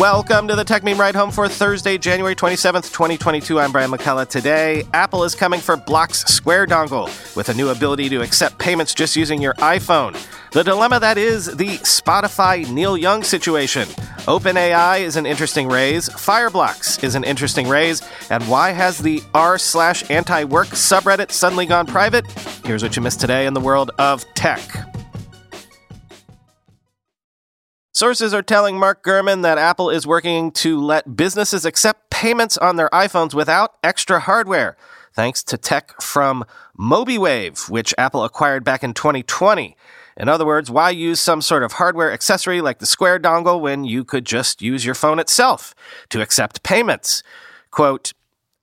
Welcome to the Techmeme Ride Home for Thursday, January 27th, 2022. I'm Brian McCullough. Today, Apple is coming for Block's Square dongle with a new ability to accept payments just using your iPhone. The dilemma that is the Spotify Neil Young situation. OpenAI is an interesting raise, Fireblocks is an interesting raise, and why has the r slash anti-work subreddit suddenly gone private? Here's what you missed today in the world of tech. Sources are telling Mark Gurman that Apple is working to let businesses accept payments on their iPhones without extra hardware, thanks to tech from Mobeewave, which Apple acquired back in 2020. In other words, why use some sort of hardware accessory like the Square dongle when you could just use your phone itself to accept payments? Quote,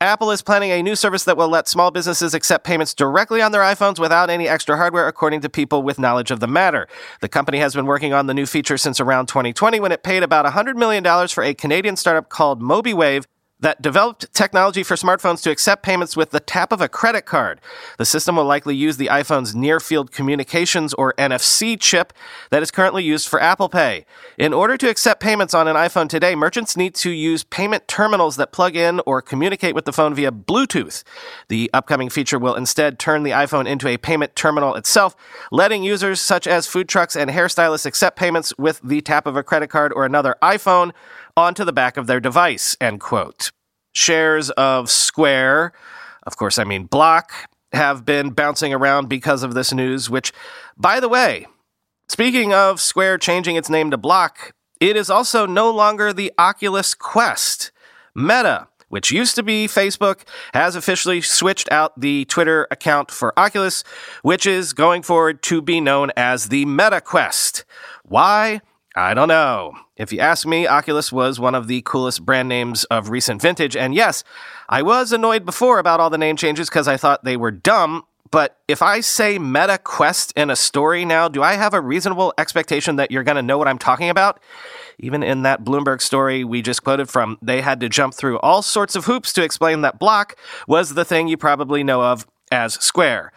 Apple is planning a new service that will let small businesses accept payments directly on their iPhones without any extra hardware, according to people with knowledge of the matter. The company has been working on the new feature since around 2020 when it paid about $100 million for a Canadian startup called Mobeewave that developed technology for smartphones to accept payments with the tap of a credit card. The system will likely use the iPhone's near field communications or NFC chip that is currently used for Apple Pay. In order to accept payments on an iPhone today, merchants need to use payment terminals that plug in or communicate with the phone via Bluetooth. The upcoming feature will instead turn the iPhone into a payment terminal itself, letting users such as food trucks and hairstylists accept payments with the tap of a credit card or another iPhone onto the back of their device, end quote. Shares of Square, of course, I mean Block, have been bouncing around because of this news, which, by the way, speaking of Square changing its name to Block, it is also no longer the Oculus Quest. Meta, which used to be Facebook, has officially switched out the Twitter account for Oculus, which is going forward to be known as the Meta Quest. Why? I don't know. If you ask me, Oculus was one of the coolest brand names of recent vintage. And yes, I was annoyed before about all the name changes because I thought they were dumb. But if I say Meta Quest in a story now, do I have a reasonable expectation that you're going to know what I'm talking about? Even in that Bloomberg story we just quoted from, they had to jump through all sorts of hoops to explain that Block was the thing you probably know of as Square.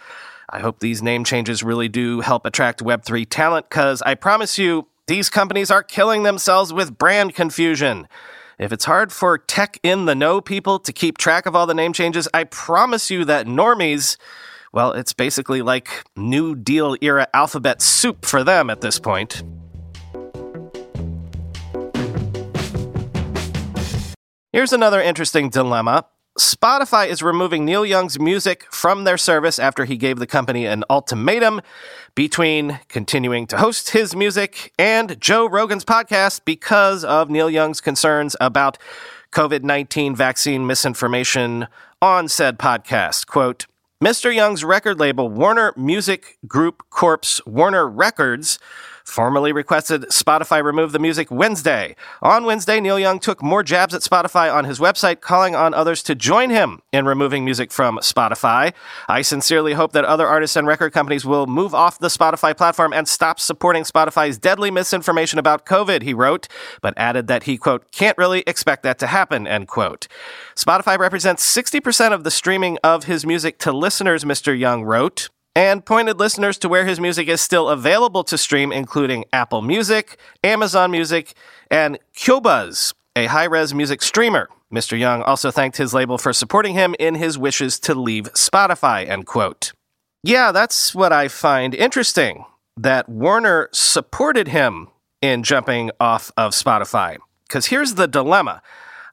I hope these name changes really do help attract Web3 talent because I promise you, these companies are killing themselves with brand confusion. If it's hard for tech in the know people to keep track of all the name changes, I promise you that normies, well, it's basically like New Deal era alphabet soup for them at this point. Here's another interesting dilemma. Spotify is removing Neil Young's music from their service after he gave the company an ultimatum between continuing to host his music and Joe Rogan's podcast because of Neil Young's concerns about COVID 19 vaccine misinformation on said podcast. Quote, Mr. Young's record label, Warner Music Group Corp's Warner Records, formally requested Spotify remove the music Wednesday. On Wednesday, Neil Young took more jabs at Spotify on his website, calling on others to join him in removing music from Spotify. I sincerely hope that other artists and record companies will move off the Spotify platform and stop supporting Spotify's deadly misinformation about COVID, he wrote, but added that he, quote, can't really expect that to happen, end quote. Spotify represents 60% of the streaming of his music to listeners, Mr. Young wrote and pointed listeners to where his music is still available to stream, including Apple Music, Amazon Music, and Qobuz, a high res music streamer. Mr. Young also thanked his label for supporting him in his wishes to leave Spotify, end quote. Yeah, that's what I find interesting that Warner supported him in jumping off of Spotify. Because here's the dilemma.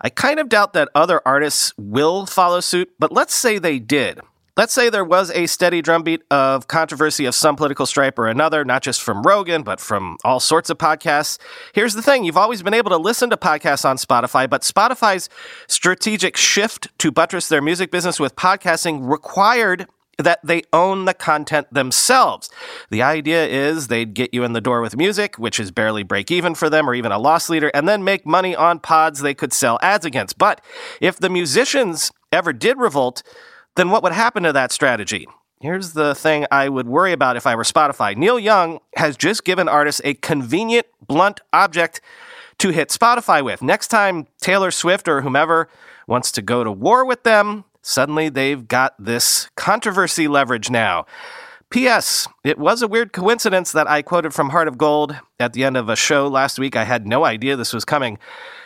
I kind of doubt that other artists will follow suit, but let's say they did. Let's say there was a steady drumbeat of controversy of some political stripe or another, not just from Rogan, but from all sorts of podcasts. Here's the thing you've always been able to listen to podcasts on Spotify, but Spotify's strategic shift to buttress their music business with podcasting required that they own the content themselves. The idea is they'd get you in the door with music, which is barely break even for them or even a loss leader, and then make money on pods they could sell ads against. But if the musicians ever did revolt, then what would happen to that strategy? Here's the thing I would worry about if I were Spotify. Neil Young has just given artists a convenient, blunt object to hit Spotify with. Next time Taylor Swift or whomever wants to go to war with them, suddenly they've got this controversy leverage now. P.S. It was a weird coincidence that I quoted from Heart of Gold at the end of a show last week. I had no idea this was coming.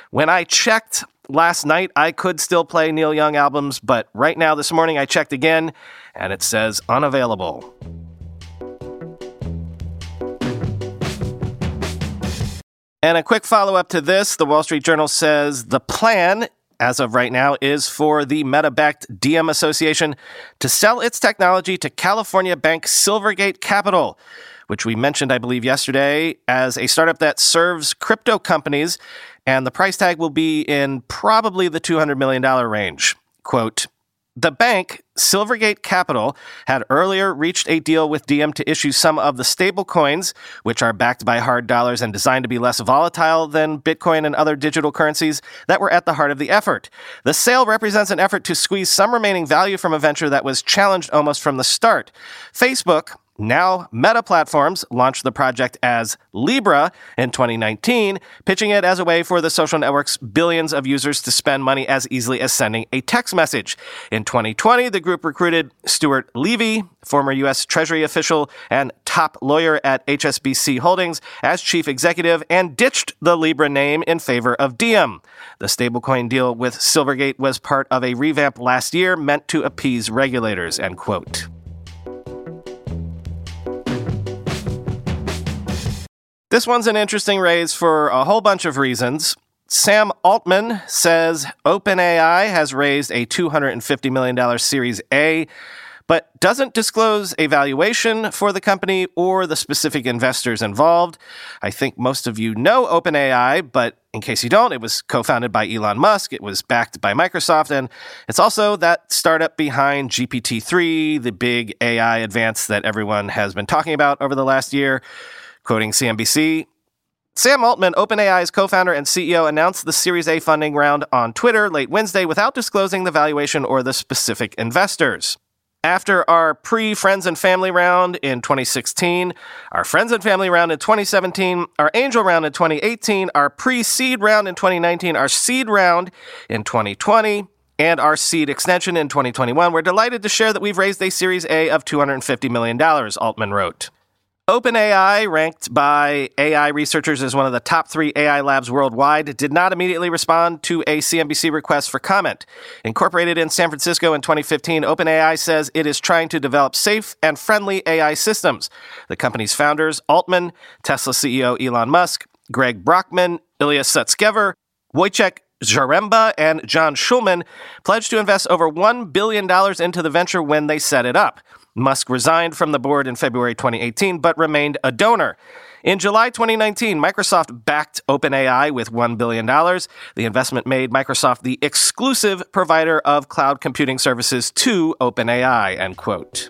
When I checked last night, I could still play Neil Young albums, but right now, this morning, I checked again and it says unavailable. And a quick follow up to this the Wall Street Journal says the plan, as of right now, is for the Meta backed Diem Association to sell its technology to California bank Silvergate Capital, which we mentioned, I believe, yesterday, as a startup that serves crypto companies. And the price tag will be in probably the $200 million range. Quote, the bank, Silvergate Capital, had earlier reached a deal with Diem to issue some of the stable coins, which are backed by hard dollars and designed to be less volatile than Bitcoin and other digital currencies that were at the heart of the effort. The sale represents an effort to squeeze some remaining value from a venture that was challenged almost from the start. Facebook, now, Meta Platforms launched the project as Libra in 2019, pitching it as a way for the social network's billions of users to spend money as easily as sending a text message. In 2020, the group recruited Stuart Levey, former U.S. Treasury official and top lawyer at HSBC Holdings, as chief executive and ditched the Libra name in favor of Diem. The stablecoin deal with Silvergate was part of a revamp last year meant to appease regulators, end quote. This one's an interesting raise for a whole bunch of reasons. Sam Altman says OpenAI has raised a $250 million Series A, but doesn't disclose a valuation for the company or the specific investors involved. I think most of you know OpenAI, but in case you don't, it was co founded by Elon Musk, it was backed by Microsoft, and it's also that startup behind GPT 3, the big AI advance that everyone has been talking about over the last year. Quoting CNBC, Sam Altman, OpenAI's co founder and CEO, announced the Series A funding round on Twitter late Wednesday without disclosing the valuation or the specific investors. After our pre Friends and Family round in 2016, our Friends and Family round in 2017, our Angel round in 2018, our pre seed round in 2019, our seed round in 2020, and our seed extension in 2021, we're delighted to share that we've raised a Series A of $250 million, Altman wrote. OpenAI, ranked by AI researchers as one of the top three AI labs worldwide, did not immediately respond to a CNBC request for comment. Incorporated in San Francisco in 2015, OpenAI says it is trying to develop safe and friendly AI systems. The company's founders, Altman, Tesla CEO Elon Musk, Greg Brockman, Ilya Sutskever, Wojciech Zaremba and John Schulman pledged to invest over $1 billion into the venture when they set it up. Musk resigned from the board in February 2018, but remained a donor. In July 2019, Microsoft backed OpenAI with $1 billion. The investment made Microsoft the exclusive provider of cloud computing services to OpenAI, end quote.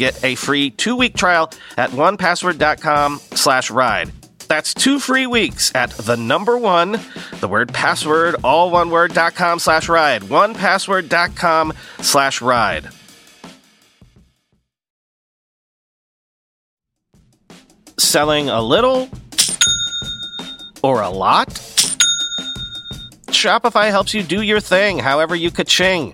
get a free two-week trial at onepassword.com slash ride. That's two free weeks at the number one, the word password, all one word, dot com slash ride. Onepassword.com slash ride. Selling a little or a lot? Shopify helps you do your thing, however you ka-ching.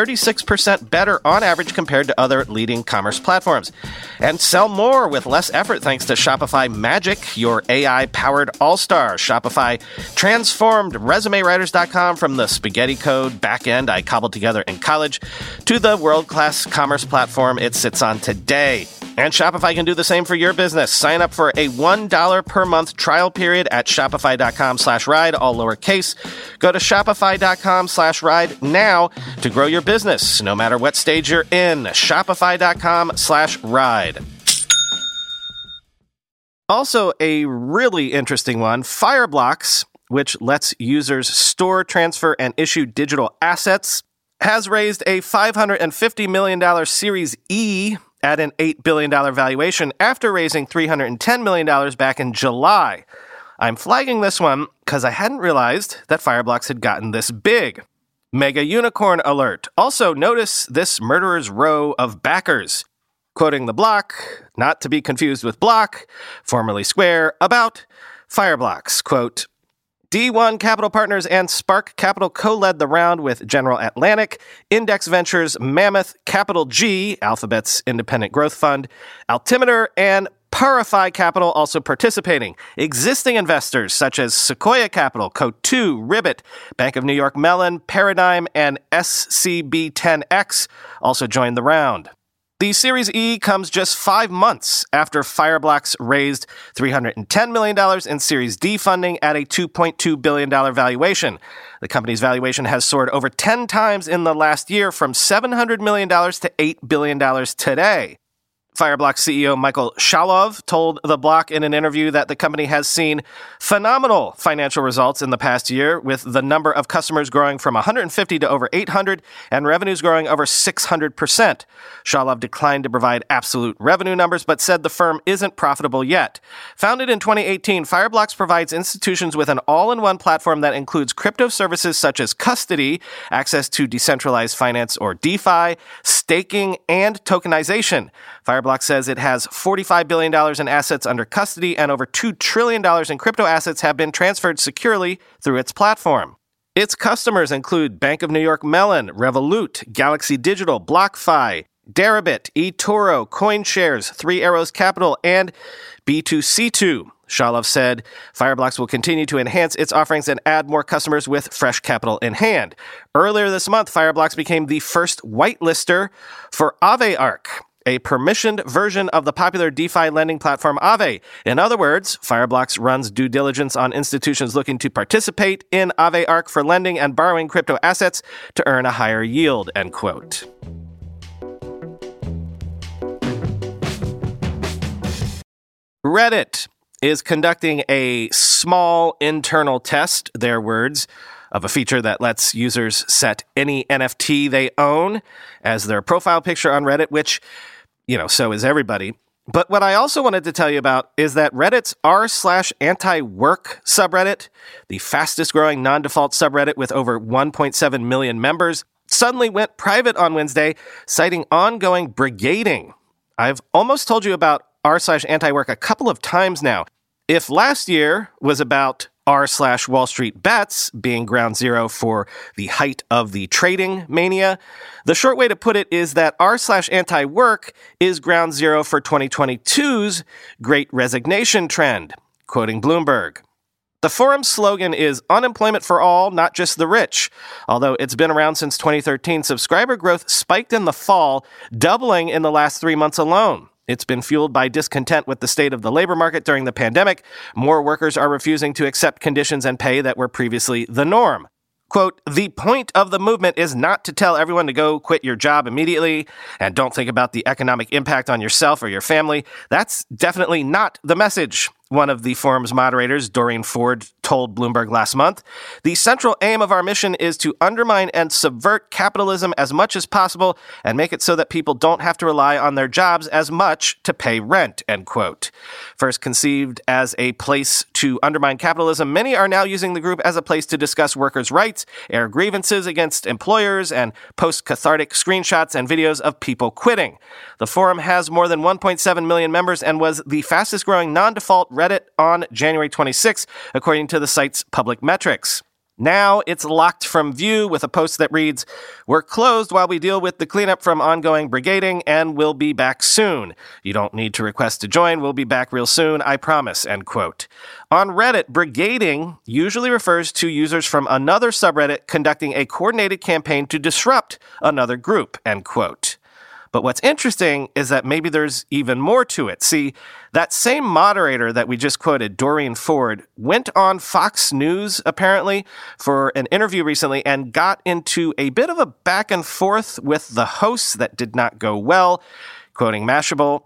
36% better on average compared to other leading commerce platforms. And sell more with less effort thanks to Shopify Magic, your AI powered all star. Shopify transformed ResumeWriters.com from the spaghetti code backend I cobbled together in college to the world class commerce platform it sits on today. And Shopify can do the same for your business. Sign up for a $1 per month trial period at shopify.com slash ride, all lowercase. Go to shopify.com slash ride now to grow your business, no matter what stage you're in. Shopify.com slash ride. Also, a really interesting one Fireblocks, which lets users store, transfer, and issue digital assets, has raised a $550 million Series E at an $8 billion valuation after raising $310 million back in July. I'm flagging this one because I hadn't realized that Fireblocks had gotten this big. Mega unicorn alert. Also, notice this murderer's row of backers. Quoting the block, not to be confused with Block, formerly Square, about Fireblocks. Quote, D1 Capital Partners and Spark Capital co led the round with General Atlantic, Index Ventures, Mammoth, Capital G, Alphabet's independent growth fund, Altimeter, and Parify Capital also participating. Existing investors such as Sequoia Capital, Coatue, Ribbit, Bank of New York Mellon, Paradigm, and SCB10X also joined the round. The Series E comes just five months after Fireblocks raised $310 million in Series D funding at a $2.2 billion valuation. The company's valuation has soared over 10 times in the last year from $700 million to $8 billion today. Fireblocks CEO Michael Shaulov told The Block in an interview that the company has seen phenomenal financial results in the past year, with the number of customers growing from 150 to over 800 and revenues growing over 600%. Shaulov declined to provide absolute revenue numbers, but said the firm isn't profitable yet. Founded in 2018, Fireblocks provides institutions with an all in one platform that includes crypto services such as custody, access to decentralized finance or DeFi, staking, and tokenization. Fireblocks says it has $45 billion in assets under custody and over $2 trillion in crypto assets have been transferred securely through its platform. Its customers include Bank of New York Mellon, Revolut, Galaxy Digital, BlockFi, Deribit, eToro, CoinShares, Three Arrows Capital, and B2C2. Shaulov said Fireblocks will continue to enhance its offerings and add more customers with fresh capital in hand. Earlier this month, Fireblocks became the first whitelister for Aave Arc, a permissioned version of the popular DeFi lending platform Aave. In other words, Fireblocks runs due diligence on institutions looking to participate in Aave Arc for lending and borrowing crypto assets to earn a higher yield, end quote. Reddit is conducting a small internal test, their words, of a feature that lets users set any NFT they own as their profile picture on Reddit, which, you know, so is everybody. But what I also wanted to tell you about is that Reddit's r slash anti work subreddit, the fastest growing non default subreddit with over 1.7 million members, suddenly went private on Wednesday, citing ongoing brigading. I've almost told you about r slash anti work a couple of times now. If last year was about r slash Wall Street bets being ground zero for the height of the trading mania. The short way to put it is that r slash anti work is ground zero for 2022's great resignation trend, quoting Bloomberg. The forum's slogan is unemployment for all, not just the rich. Although it's been around since 2013, subscriber growth spiked in the fall, doubling in the last three months alone. It's been fueled by discontent with the state of the labor market during the pandemic. More workers are refusing to accept conditions and pay that were previously the norm. Quote, the point of the movement is not to tell everyone to go quit your job immediately and don't think about the economic impact on yourself or your family. That's definitely not the message. One of the forum's moderators, Doreen Ford, told Bloomberg last month. The central aim of our mission is to undermine and subvert capitalism as much as possible and make it so that people don't have to rely on their jobs as much to pay rent, end quote. First conceived as a place to undermine capitalism, many are now using the group as a place to discuss workers' rights, air grievances against employers, and post cathartic screenshots and videos of people quitting. The forum has more than 1.7 million members and was the fastest growing non default Reddit on January 26, according to the site's public metrics. Now it's locked from view with a post that reads, We're closed while we deal with the cleanup from ongoing brigading and we'll be back soon. You don't need to request to join. We'll be back real soon. I promise. End quote. On Reddit, brigading usually refers to users from another subreddit conducting a coordinated campaign to disrupt another group. End quote. But what's interesting is that maybe there's even more to it. See, that same moderator that we just quoted, Doreen Ford, went on Fox News apparently for an interview recently and got into a bit of a back and forth with the hosts that did not go well. Quoting Mashable,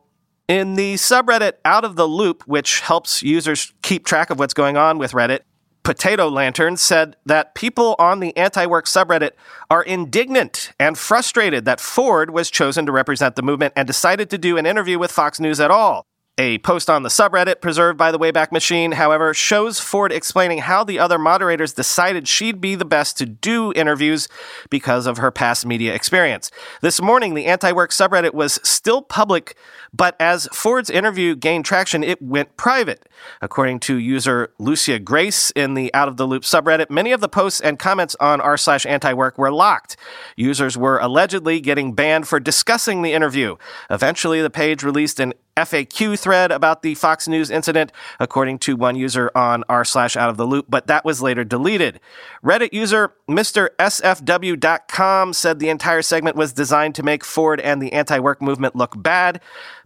in the subreddit Out of the Loop, which helps users keep track of what's going on with Reddit, Potato Lantern said that people on the anti work subreddit are indignant and frustrated that Ford was chosen to represent the movement and decided to do an interview with Fox News at all. A post on the subreddit preserved by the Wayback Machine, however, shows Ford explaining how the other moderators decided she'd be the best to do interviews because of her past media experience. This morning, the anti work subreddit was still public, but as Ford's interview gained traction, it went private. According to user Lucia Grace in the Out of the Loop subreddit, many of the posts and comments on r slash anti work were locked. Users were allegedly getting banned for discussing the interview. Eventually, the page released an FAQ thread about the Fox News incident, according to one user on r slash out of the loop, but that was later deleted. Reddit user Mr. SFW.com said the entire segment was designed to make Ford and the anti work movement look bad.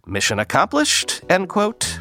Mission accomplished, end quote.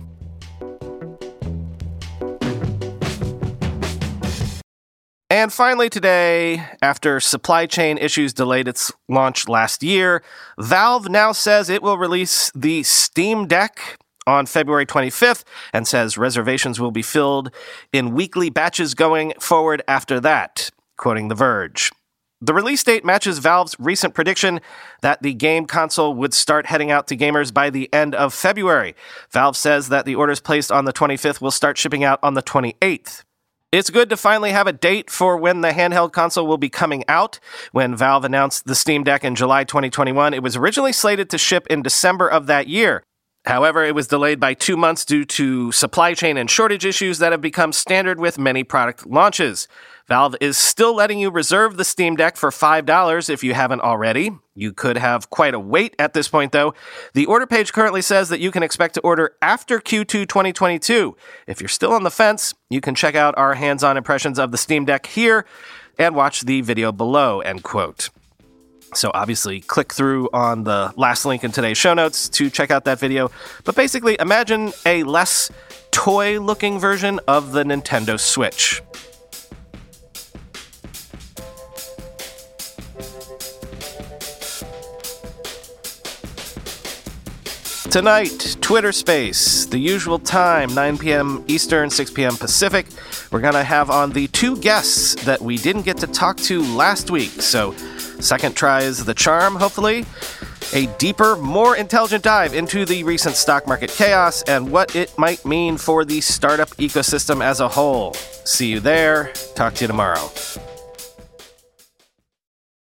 And finally, today, after supply chain issues delayed its launch last year, Valve now says it will release the Steam Deck on February 25th and says reservations will be filled in weekly batches going forward after that, quoting The Verge. The release date matches Valve's recent prediction that the game console would start heading out to gamers by the end of February. Valve says that the orders placed on the 25th will start shipping out on the 28th. It's good to finally have a date for when the handheld console will be coming out. When Valve announced the Steam Deck in July 2021, it was originally slated to ship in December of that year. However, it was delayed by two months due to supply chain and shortage issues that have become standard with many product launches. Valve is still letting you reserve the Steam Deck for $5 if you haven't already. You could have quite a wait at this point, though. The order page currently says that you can expect to order after Q2 2022. If you're still on the fence, you can check out our hands on impressions of the Steam Deck here and watch the video below, end quote. So obviously, click through on the last link in today's show notes to check out that video. But basically, imagine a less toy looking version of the Nintendo Switch. Tonight, Twitter Space, the usual time, 9 p.m. Eastern, 6 p.m. Pacific. We're going to have on the two guests that we didn't get to talk to last week. So, second try is the charm, hopefully. A deeper, more intelligent dive into the recent stock market chaos and what it might mean for the startup ecosystem as a whole. See you there. Talk to you tomorrow.